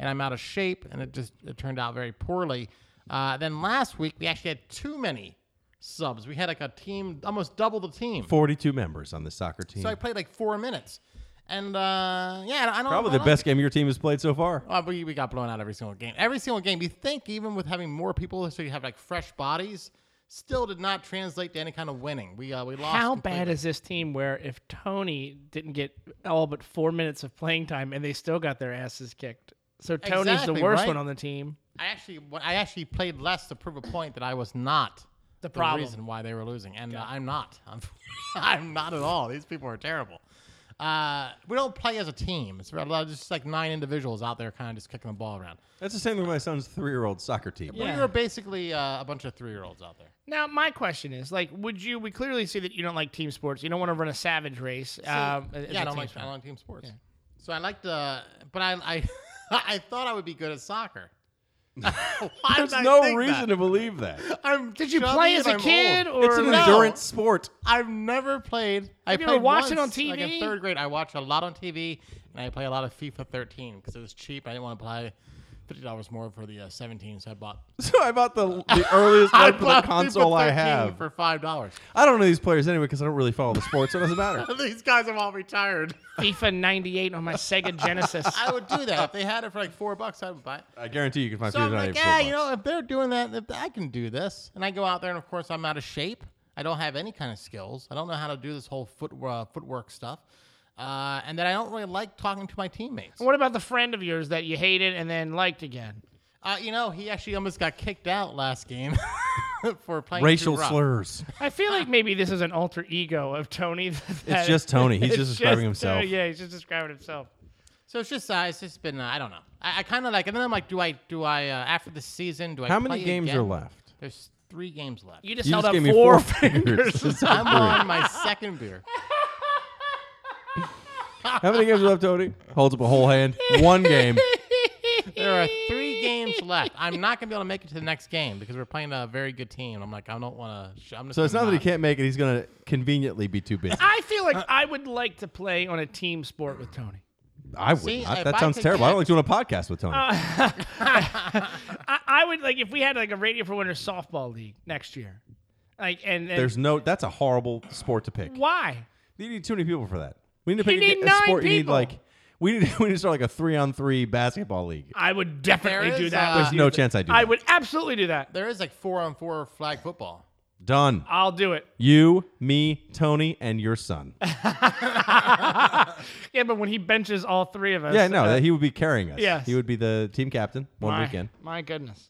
Speaker 3: and I'm out of shape, and it just it turned out very poorly. Uh, then last week, we actually had too many subs. We had like a team, almost double the team.
Speaker 1: 42 members on the soccer team.
Speaker 3: So I played like four minutes, and uh, yeah, I don't.
Speaker 1: Probably
Speaker 3: I
Speaker 1: the
Speaker 3: don't-
Speaker 1: best game your team has played so far.
Speaker 3: Uh, we, we got blown out every single game. Every single game. You think even with having more people, so you have like fresh bodies, still did not translate to any kind of winning. We uh, we lost.
Speaker 2: How bad is this team where if Tony didn't get all but four minutes of playing time and they still got their asses kicked? So Tony's
Speaker 3: Exactly,
Speaker 2: the worst
Speaker 3: right?
Speaker 2: one on the team.
Speaker 3: I actually I actually played less to prove a point that I was not
Speaker 2: The problem.
Speaker 3: reason why they were losing, and uh, I'm not. [laughs] I'm, I'm not at all. These people are terrible. Uh, we don't play as a team. It's a lot of just like nine individuals out there, kind of just kicking the ball around.
Speaker 1: That's the same thing with my son's three year old soccer team.
Speaker 3: We were basically uh, a bunch of three year olds out there.
Speaker 2: Now, my question is, like, would you? We clearly see that you don't like team sports. You don't want to run a savage race. um, as a
Speaker 3: yeah, I don't
Speaker 2: team
Speaker 3: like
Speaker 2: sport.
Speaker 3: I don't like team sports. So I like uh, but I I [laughs] I thought I would be good at soccer. [laughs] [laughs]
Speaker 1: There's no reason
Speaker 3: that?
Speaker 1: to believe that.
Speaker 3: I'm
Speaker 2: Did you
Speaker 3: chubby
Speaker 2: play
Speaker 3: and
Speaker 2: as a
Speaker 3: I'm
Speaker 2: kid,
Speaker 3: old.
Speaker 2: or
Speaker 1: It's an
Speaker 3: No.
Speaker 1: endurance sport.
Speaker 3: I've never played. I
Speaker 2: Have you ever
Speaker 3: played
Speaker 2: watched it on
Speaker 3: once, Like in
Speaker 2: TV?
Speaker 3: third grade, I watched a lot on TV, and I play a lot of FIFA 13 because it was cheap. I didn't want to play fifty dollars more for the uh, 17, so I bought. [laughs]
Speaker 1: So I bought the the earliest [laughs]
Speaker 3: I
Speaker 1: one for the
Speaker 3: bought FIFA
Speaker 1: console I
Speaker 3: 13
Speaker 1: have.
Speaker 3: for five dollars.
Speaker 1: I don't know these players anyway because I don't really follow the sport, so it doesn't matter. [laughs]
Speaker 3: These guys have all retired.
Speaker 2: FIFA 98 on my Sega Genesis.
Speaker 3: I would do that if they had it for like four bucks. I would buy it.
Speaker 1: I guarantee you can find
Speaker 3: So I'm
Speaker 1: FIFA
Speaker 3: like,
Speaker 1: 98
Speaker 3: yeah, you know, if they're doing that, if I can do this. And I go out there, and of course, I'm out of shape. I don't have any kind of skills. I don't know how to do this whole foot uh, footwork stuff. Uh, and then I don't really like talking to my teammates.
Speaker 2: what about the friend of yours that you hated and then liked again?
Speaker 3: Uh, you know, he actually almost got kicked out last game [laughs] for playing
Speaker 1: Racial
Speaker 3: too rough.
Speaker 1: slurs.
Speaker 2: I feel like maybe this is an alter ego of Tony. [laughs] that-
Speaker 1: just Tony. He's just describing
Speaker 2: just, uh,
Speaker 1: himself.
Speaker 2: yeah, he's just describing himself.
Speaker 3: So it's just, uh, it's just been, uh, I don't know. I, I kind of like, and then I'm like, do I, do I, uh, after the season, do I?
Speaker 1: How many games
Speaker 3: again?
Speaker 1: are left?
Speaker 3: There's three games left.
Speaker 2: You just
Speaker 1: You
Speaker 2: held
Speaker 1: just
Speaker 2: up
Speaker 1: gave me
Speaker 2: four,
Speaker 1: four fingers.
Speaker 2: fingers. [laughs]
Speaker 3: I'm on my second beer.
Speaker 1: How many games are left, Tony? Holds up a whole hand. One game.
Speaker 3: There are three games left. I'm not gonna be able to make it to the next game because we're playing a very good team. I'm like, I don't want to. I'm just
Speaker 1: So it's not
Speaker 3: gonna
Speaker 1: that he can't make it. He's going to conveniently be too busy.
Speaker 2: I feel like I would like to play on a team sport with Tony.
Speaker 1: I would.
Speaker 3: See,
Speaker 1: not.
Speaker 3: if
Speaker 1: that
Speaker 3: I
Speaker 1: sounds
Speaker 3: could
Speaker 1: terrible. I don't like doing a podcast with Tony.
Speaker 2: Uh, [laughs] I, I would like if we had like a Radio for Winners softball league next year. Like and, and
Speaker 1: There's no. That's a horrible sport to pick.
Speaker 2: why?
Speaker 1: You need too many people for that. We need to
Speaker 2: You
Speaker 1: pick a,
Speaker 2: need
Speaker 1: a
Speaker 2: nine
Speaker 1: sport. You need like. We need. [laughs] We need to start like a three on three basketball league.
Speaker 2: I would definitely
Speaker 3: There
Speaker 2: do
Speaker 3: is,
Speaker 2: that.
Speaker 3: uh,
Speaker 2: with
Speaker 1: There's
Speaker 2: you.
Speaker 1: no chance I do.
Speaker 2: I
Speaker 1: that.
Speaker 2: would absolutely do that.
Speaker 3: There is like four on four flag football.
Speaker 1: Done.
Speaker 2: I'll do it.
Speaker 1: You, me, Tony, and your son. [laughs] [laughs]
Speaker 2: Yeah, but when he benches all three of us.
Speaker 1: Yeah, no,
Speaker 2: uh,
Speaker 1: that he would be carrying us.
Speaker 2: Yes.
Speaker 1: he would be the team captain one
Speaker 2: my,
Speaker 1: weekend.
Speaker 2: My goodness.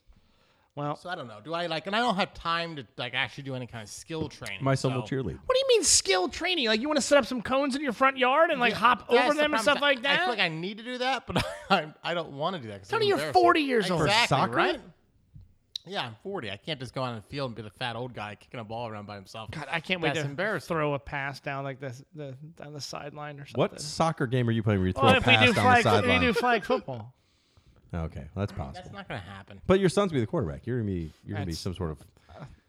Speaker 2: Well,
Speaker 3: So I don't know. Do I like? And I don't have time to like actually do any kind of skill training.
Speaker 1: My son will cheerlead.
Speaker 2: what do you mean skill training? Like you want to set up some cones in your front yard and like hop
Speaker 3: Yeah,
Speaker 2: over
Speaker 3: it's the
Speaker 2: them and stuff like that?
Speaker 3: I feel like I need to do that, but [laughs] I, I don't want to do that.
Speaker 2: Tony, you're 40 years old.
Speaker 3: Exactly,
Speaker 1: soccer?
Speaker 3: right? Yeah, I'm 40. I can't just go out on the field and be the fat old guy kicking a ball around by himself.
Speaker 2: God, I can't wait
Speaker 3: That's
Speaker 2: to
Speaker 3: embarrassing.
Speaker 2: throw a pass down like this the down the sideline or something.
Speaker 1: What soccer game are you playing where you throw
Speaker 2: Well,
Speaker 1: a
Speaker 2: if we
Speaker 1: pass
Speaker 2: do
Speaker 1: down
Speaker 2: flag,
Speaker 1: the
Speaker 2: if we do flag football.
Speaker 1: Okay, well, that's possible.
Speaker 3: That's not going to happen.
Speaker 1: But your son's gonna be the quarterback. You're gonna be. You're gonna be
Speaker 2: That's-
Speaker 1: some sort of.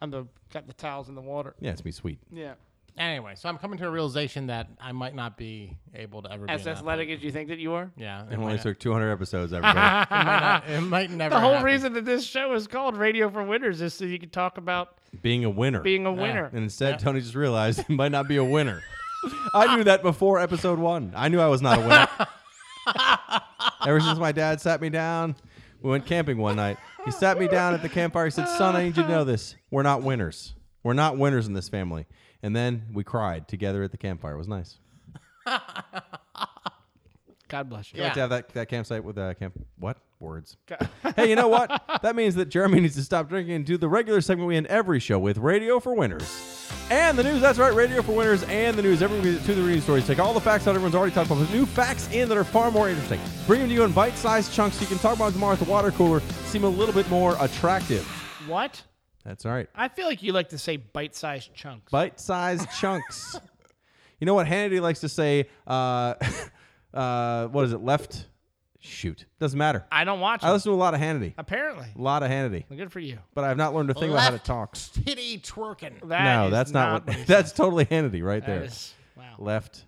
Speaker 2: I'm the got the towels in the water.
Speaker 1: Yeah, it's gonna be sweet.
Speaker 2: Yeah.
Speaker 3: Anyway, so I'm coming to a realization that I might not be able to ever be
Speaker 2: As
Speaker 3: in that
Speaker 2: athletic as you think that you are.
Speaker 3: point. Yeah,
Speaker 1: It
Speaker 3: it,
Speaker 1: only
Speaker 3: might,
Speaker 1: took 200 episodes. [laughs] Everybody.
Speaker 3: it, might not, it might [laughs] never.
Speaker 2: The whole
Speaker 3: happen.
Speaker 2: reason that this show is called Radio for Winners is so you can talk about
Speaker 1: being a winner.
Speaker 2: being a winner.
Speaker 1: and instead, Tony just realized he might not be a winner. [laughs] I knew that before episode one. I knew I was not a winner. Ever since my dad sat me down, we went camping one night. He sat me down at the campfire. He said, "Son, I need you to know this. We're not winners. We're not winners in this family." And then we cried together at the campfire. It was nice. [laughs]
Speaker 2: God bless you.
Speaker 1: You like to have that, that campsite with uh, camp. What words? [laughs] hey, you know what? [laughs] That means that Jeremy needs to stop drinking and do the regular segment we end every show with Radio for Winners. And the news, that's right, Radio for Winners and the news. Every week, to the reading stories. Take all the facts that everyone's already talked about, with new facts in that are far more interesting. Bring them to you in bite sized chunks so you can talk about them tomorrow at the water cooler, seem a little bit more attractive.
Speaker 2: What?
Speaker 1: That's all right.
Speaker 2: I feel like you like to say bite-sized chunks.
Speaker 1: Bite sized [laughs] chunks. You know what Hannity likes to say? Uh, uh, what is it? Left? Shoot. Doesn't matter.
Speaker 2: I don't watch.
Speaker 1: I
Speaker 2: it.
Speaker 1: listen to a lot of Hannity.
Speaker 2: Apparently,
Speaker 1: A lot of Hannity.
Speaker 2: Well, good for you.
Speaker 1: but I've not learned a thing about how to
Speaker 3: Left
Speaker 1: talk.
Speaker 3: titty twerking.
Speaker 2: That
Speaker 1: no,
Speaker 2: is
Speaker 1: that's not,
Speaker 2: what
Speaker 1: what. [laughs] That's
Speaker 2: said.
Speaker 1: totally Hannity right
Speaker 2: That
Speaker 1: there.
Speaker 2: is- wow.
Speaker 1: Left.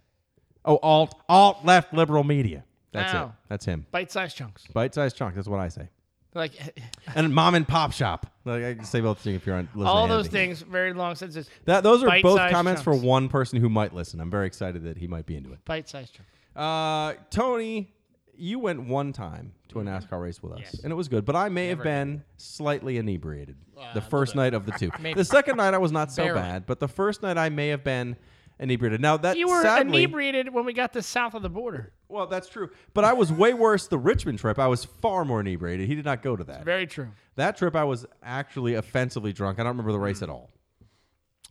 Speaker 1: Oh, alt, alt, left, liberal media. That's it.
Speaker 2: Wow.
Speaker 1: That's him.
Speaker 2: Bite-sized chunks.
Speaker 1: Bite-sized chunk. That's what I say.
Speaker 2: Like [laughs]
Speaker 1: And mom and pop shop. Like I can say both things if you're on. listening
Speaker 2: all
Speaker 1: to
Speaker 2: those
Speaker 1: Hannity.
Speaker 2: things, very long sentences.
Speaker 1: That those are both
Speaker 2: Bite-sized
Speaker 1: comments for
Speaker 2: chunks.
Speaker 1: one person who might listen. I'm very excited that he might be into it.
Speaker 2: Bite-sized chunks.
Speaker 1: Uh, Tony, you went one time to a mm-hmm. NASCAR race with us,
Speaker 2: Yes.
Speaker 1: and it was good. But I may have been slightly inebriated the first night of the two. [laughs]
Speaker 3: Maybe.
Speaker 1: The second night I was not so
Speaker 3: Barely.
Speaker 1: bad, but the first night I may have been inebriated. Now that
Speaker 2: You were
Speaker 1: sadly,
Speaker 2: inebriated when we got to south of the border.
Speaker 1: well, that's true. But I was way worse the Richmond trip. I was far more inebriated. He did not go to that.
Speaker 2: Very true.
Speaker 1: That trip, I was actually offensively drunk. I don't remember the race mm. at all.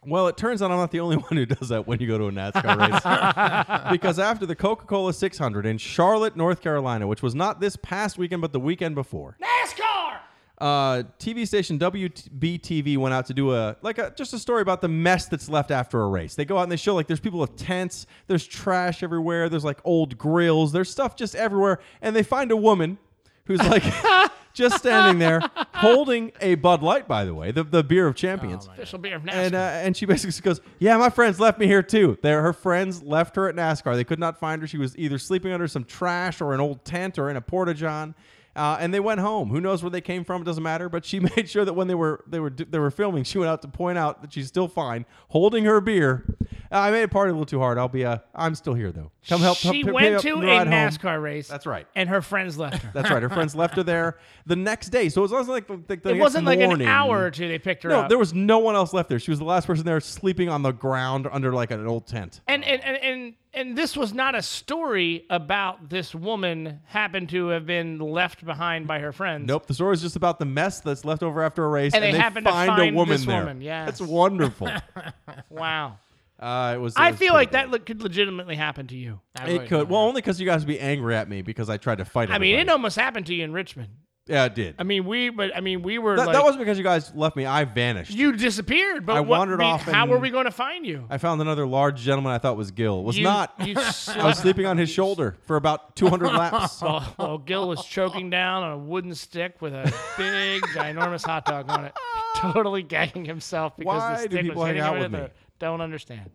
Speaker 1: Well, it turns out I'm not the only [laughs] one who does that when you go to a NASCAR race. [laughs] because after the Coca Cola 600 in Charlotte, North Carolina, which was not this past weekend, but the weekend before,
Speaker 2: NASCAR.
Speaker 1: uh, TV station WBTV went out to do a like a just a story about the mess that's left after a race. They go out and they show like there's people with tents, there's trash everywhere, there's like old grills, there's stuff just everywhere, and they find a woman who's like [laughs] just standing there [laughs] holding a Bud Light, by the way, the, the beer of champions.
Speaker 2: Official beer of NASCAR.
Speaker 1: and uh, and she basically goes, "Yeah, my friends left me here too. There, her friends left her at NASCAR. They could not find her. She was either sleeping under some trash or an old tent or in a porta john." Uh, and they went home. Who knows where they came from? It doesn't matter. But she [laughs] made sure that when they were they were they were filming, she went out to point out that she's still fine, holding her beer. Uh, I made it party a little too hard. I'll be uh, I'm still here though. Come help.
Speaker 2: She
Speaker 1: help
Speaker 2: went to a
Speaker 1: ride home.
Speaker 2: NASCAR race.
Speaker 1: That's right.
Speaker 2: And her friends left her.
Speaker 1: That's right. Her friends left her there [laughs] the next day. So it wasn't like the, the, the
Speaker 2: it wasn't like
Speaker 1: morning.
Speaker 2: an hour or two they picked her
Speaker 1: No,
Speaker 2: up.
Speaker 1: No, there was no one else left there. She was the last person there, sleeping on the ground under like an old tent.
Speaker 2: and, and, and, and, and this was not a story about this woman happened to have been left behind by her friends.
Speaker 1: Nope. The story is just about the mess that's left over after a race,
Speaker 2: And
Speaker 1: and,
Speaker 2: they
Speaker 1: they
Speaker 2: happen to
Speaker 1: find,
Speaker 2: find
Speaker 1: a woman
Speaker 2: this
Speaker 1: there.
Speaker 2: woman, yes.
Speaker 1: That's wonderful. [laughs]
Speaker 2: Wow.
Speaker 1: uh, it was. it
Speaker 2: I
Speaker 1: was
Speaker 2: feel like
Speaker 1: good.
Speaker 2: that look, could legitimately happen to you.
Speaker 3: I
Speaker 1: It could. Well, only because you guys would be angry at me because I tried to fight.
Speaker 2: I mean, it almost happened to you in Richmond.
Speaker 1: Yeah, it did.
Speaker 2: I mean, we, but I mean, we were
Speaker 1: that,
Speaker 2: like,
Speaker 1: that wasn't because you guys left me. I vanished.
Speaker 2: you disappeared. But
Speaker 1: I
Speaker 2: what,
Speaker 1: wandered off
Speaker 2: How were we going to find you?
Speaker 1: I found another large gentleman I thought was Gil. It was
Speaker 2: You-
Speaker 1: not.
Speaker 2: You [laughs]
Speaker 1: I was sleeping on his shoulder for about 200 [laughs] laps.
Speaker 2: while, while Gil was choking down on a wooden stick with a big, [laughs] ginormous hot dog on it, totally gagging himself because
Speaker 1: Why
Speaker 2: the
Speaker 1: do
Speaker 2: stick
Speaker 1: people
Speaker 2: was
Speaker 1: hang
Speaker 2: hitting
Speaker 1: out with
Speaker 2: the-
Speaker 1: me?
Speaker 2: Don't understand.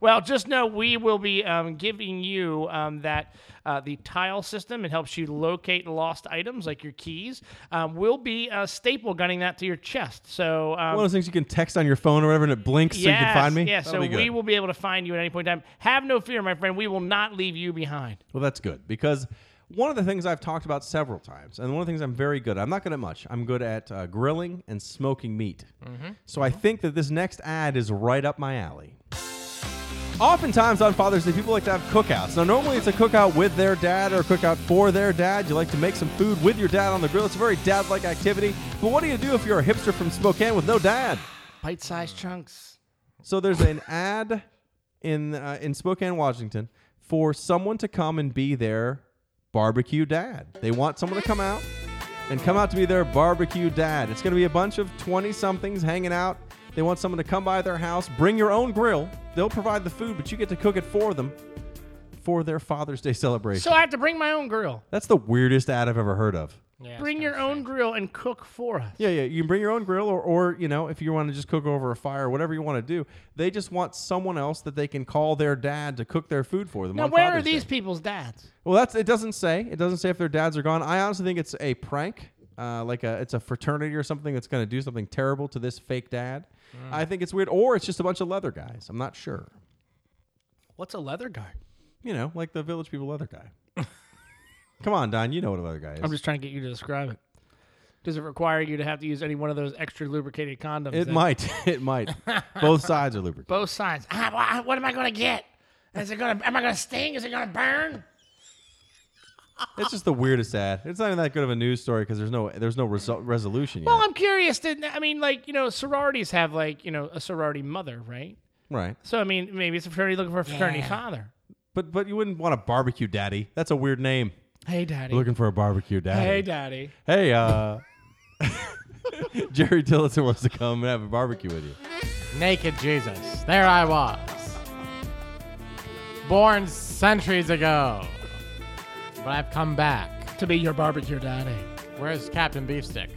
Speaker 2: Well, just know we will be um, giving you um, that uh, the tile system. It helps you locate lost items like your keys. Um, we'll be uh, staple gunning that to your chest. So um,
Speaker 1: One of those things you can text on your phone or whatever, and it blinks so you can find me.
Speaker 2: Yeah,
Speaker 1: That'll
Speaker 2: so we will be able to find you at any point in time. Have no fear, my friend. We will not leave you behind.
Speaker 1: Well, that's good because one of the things I've talked about several times, and one of the things I'm very good at, I'm not good at much. I'm good at uh, grilling and smoking meat. So I think that this next ad is right up my alley. Oftentimes on Father's Day, people like to have cookouts. Now, normally it's a cookout with their dad or a cookout for their dad. You like to make some food with your dad on the grill. It's a very dad like activity. But what do you do if you're a hipster from Spokane with no dad?
Speaker 2: Bite-sized chunks.
Speaker 1: So there's an ad in uh, in Spokane, Washington, for someone to come and be their barbecue dad. They want someone to come out and come out to be their barbecue dad. It's going to be a bunch of 20 somethings hanging out. They want someone to come by their house, bring your own grill. They'll provide the food, but you get to cook it for them for their Father's Day celebration.
Speaker 2: So I have to bring my own grill.
Speaker 1: That's the weirdest ad I've ever heard of.
Speaker 3: Yeah,
Speaker 2: Bring your own grill and cook for us.
Speaker 1: Yeah, yeah. You can bring your own grill, or, or you know, if you want to just cook over a fire, whatever you want to do. They just want someone else that they can call their dad to cook their food for them.
Speaker 2: Now,
Speaker 1: on
Speaker 2: where
Speaker 1: Father's
Speaker 2: are these
Speaker 1: Day.
Speaker 2: people's dads?
Speaker 1: Well, that's it. Doesn't say. It doesn't say if their dads are gone. I honestly think it's a prank, uh, like a it's a fraternity or something that's going to do something terrible to this fake dad. I think it's weird, or it's just a bunch of leather guys. I'm not sure.
Speaker 2: What's a leather guy?
Speaker 1: You know, like the Village People leather guy. [laughs] Come on, Don. You know what a leather guy is.
Speaker 2: I'm just trying to get you to describe it. Does it require you to have to use any one of those extra lubricated condoms?
Speaker 1: it
Speaker 2: that-
Speaker 1: might. [laughs] It might. Both sides are lubricated.
Speaker 2: Both sides. Ah, what am I going to get? Is it going to? Am I going to sting? Is it going to burn?
Speaker 1: It's just the weirdest ad. It's not even that good of a news story because there's no there's no resol- resolution yet.
Speaker 2: Well, I'm curious. To, I mean, like you know, sororities have like you know a sorority mother, right?
Speaker 1: right.
Speaker 2: So I mean, maybe it's a fraternity looking for a fraternity father.
Speaker 1: But but you wouldn't want a barbecue daddy. That's a weird name.
Speaker 2: Hey, daddy.
Speaker 1: Looking for a barbecue daddy.
Speaker 2: hey, daddy.
Speaker 1: Hey, uh, [laughs] Jerry Tillotson wants to come and have a barbecue with you.
Speaker 3: Naked Jesus. There I was. Born centuries ago. But I've come back.
Speaker 2: To be your barbecue daddy.
Speaker 3: Where's Captain Beefstick?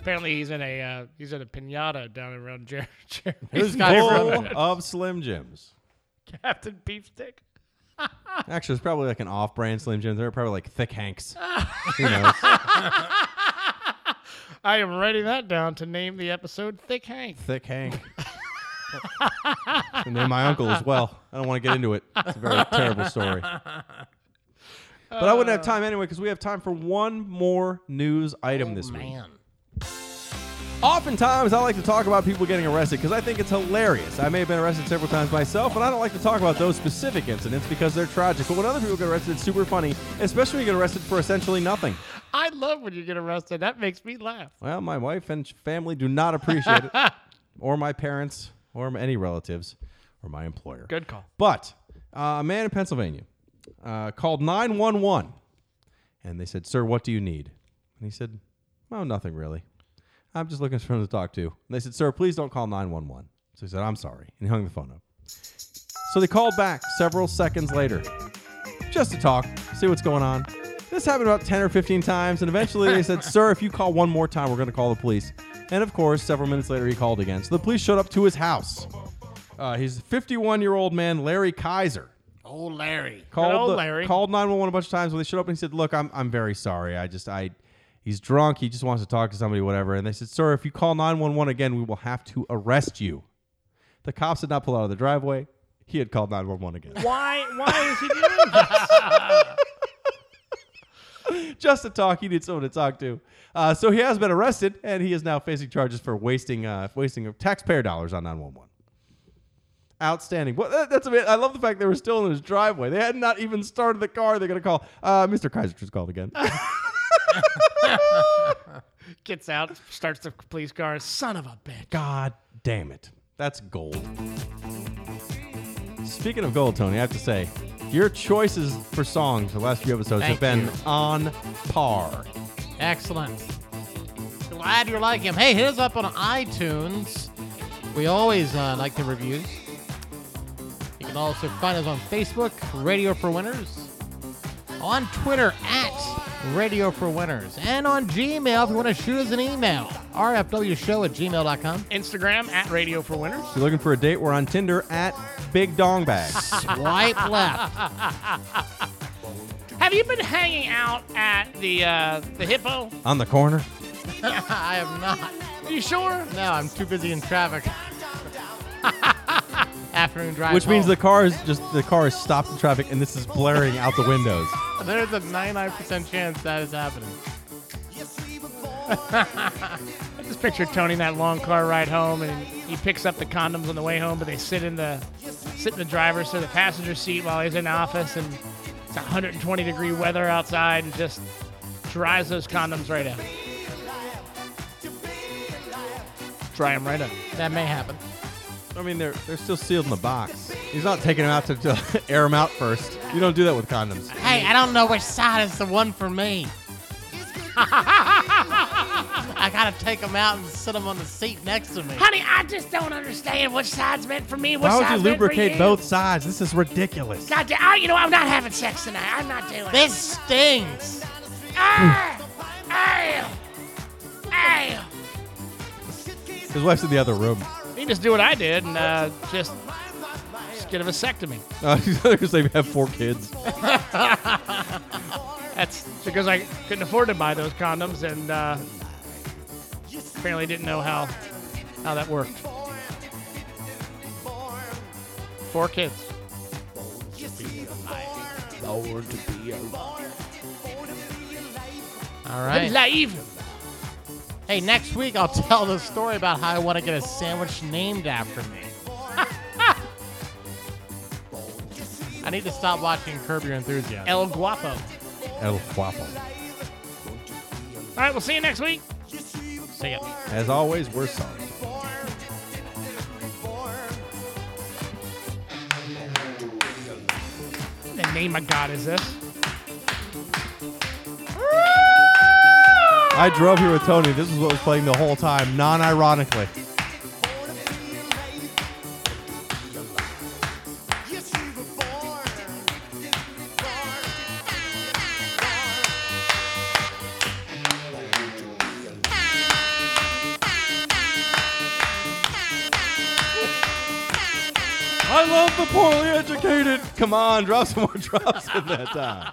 Speaker 2: Apparently, he's in a uh, he's in a pinata down around Jer- [laughs] Jer-
Speaker 3: Who's got
Speaker 1: Full of Slim Jims.
Speaker 2: Captain Beefstick. [laughs]
Speaker 1: Actually, it's probably like an off-brand Slim Jims. They're probably like Thick Hanks. [laughs] Who knows?
Speaker 2: I am writing that down to name the episode Thick Hank.
Speaker 1: Thick Hank. and then my uncle as well. I don't want to get into it. It's a very terrible story. But I wouldn't have time anyway because we have time for one more news item this week.
Speaker 3: Man.
Speaker 1: Oftentimes, I like to talk about people getting arrested because I think it's hilarious. I may have been arrested several times myself, but I don't like to talk about those specific incidents because they're tragic. But when other people get arrested, it's super funny, especially when you get arrested for essentially nothing.
Speaker 2: I love when you get arrested. That makes me laugh.
Speaker 1: Well, my wife and family do not appreciate it, [laughs] or my parents, or any relatives, or my employer.
Speaker 2: Good call.
Speaker 1: But uh, a man in Pennsylvania uh, called 911 and they said, Sir, what do you need? And he said, Oh, nothing really. I'm just looking for someone to talk to. And they said, Sir, please don't call 911. So he said, I'm sorry. And he hung the phone up. So they called back several seconds later just to talk, see what's going on. This happened about 10 or 15 times. And eventually they said, [laughs] Sir, if you call one more time, we're going to call the police. And of course, several minutes later, he called again. So the police showed up to his house. Uh, he's a 51 year old man, Larry Kaiser.
Speaker 3: Old Larry.
Speaker 1: called
Speaker 2: old
Speaker 1: the-
Speaker 2: Larry.
Speaker 1: called 911 a bunch of times when they showed up and he said, "Look, I'm I'm very sorry. I just I he's drunk. He just wants to talk to somebody whatever." And they said, "Sir, if you call 911 again, we will have to arrest you." The cops did not pull out of the driveway. He had called 911 again.
Speaker 2: Why? Why is he doing this? [laughs]
Speaker 1: just to talk. He needs someone to talk to. Uh, so he has been arrested, and he is now facing charges for wasting uh, wasting of taxpayer dollars on 911. Outstanding. Well, that, that's a bit. I love the fact they were still in his driveway. They had not even started the car. They're gonna call. Uh, Mr. Kaiser just called again. [laughs]
Speaker 2: Gets out, starts the police car. Son of a bitch.
Speaker 1: God damn it. That's gold. Speaking of gold, Tony, I have to say, your choices for songs the last few episodes have been
Speaker 3: you.
Speaker 1: on par.
Speaker 3: Excellent. Glad you're liking him. Hey, hit us up on iTunes. We always uh, like the reviews. You can also find us on Facebook, Radio for Winners, on Twitter at Radio for Winners, and on Gmail if you want to shoot us an email, rfwshow at gmail.com.
Speaker 2: Instagram at Radio for Winners.
Speaker 1: If you're looking for a date, we're on Tinder at Big Dong Bag.
Speaker 3: Swipe left. [laughs]
Speaker 2: Have you been hanging out at the uh, the Hippo?
Speaker 1: on the corner. [laughs]
Speaker 3: I have not.
Speaker 2: Are you sure?
Speaker 3: No, I'm too busy in traffic. [laughs] Afternoon drive.
Speaker 1: Which means
Speaker 3: home.
Speaker 1: the car is just the car is stopped in traffic and this is blaring out the windows.
Speaker 3: There's a 99% chance that is happening. [laughs]
Speaker 2: I just picture Tony in that long car ride home, and he picks up the condoms on the way home, but they sit in the sit in the driver's or the passenger seat while he's in the office, and it's 120 degree weather outside, and just dries those condoms right out. Dry them right up.
Speaker 3: That may happen.
Speaker 1: I mean, they're they're still sealed in the box. He's not taking them out to, to [laughs] air them out first. You don't do that with condoms.
Speaker 3: Hey, I don't know which side is the one for me. [laughs] I gotta take them out and sit them on the seat next to me.
Speaker 2: Honey, I just don't understand which side's meant for me. Which
Speaker 1: Why would you
Speaker 2: side's meant for
Speaker 1: lubricate
Speaker 2: you.
Speaker 1: both sides? This is ridiculous.
Speaker 2: God damn, I, you know, I'm not having sex tonight. I'm not doing it.
Speaker 3: This stings.
Speaker 2: Ah! Ah! Ah!
Speaker 1: His wife's in the other room.
Speaker 2: You just do what I did and uh, just, just get a vasectomy. [laughs]
Speaker 1: Uh, they're gonna have four kids.
Speaker 2: That's because I couldn't afford to buy those condoms and uh, apparently didn't know how how that worked. Four kids.
Speaker 3: All right.
Speaker 2: Live.
Speaker 3: Hey, next week I'll tell the story about how I want to get a sandwich named after me. [laughs] I need to stop watching Curb Your Enthusiasm.
Speaker 2: El Guapo.
Speaker 1: El Guapo.
Speaker 2: All right, we'll see you next week.
Speaker 3: See ya.
Speaker 1: As always, we're sorry.
Speaker 2: The name of God is this?
Speaker 1: I drove here with Tony. This is what was playing the whole time, non-ironically. I love the poorly educated. Come on, drop some more [laughs] drops in that time.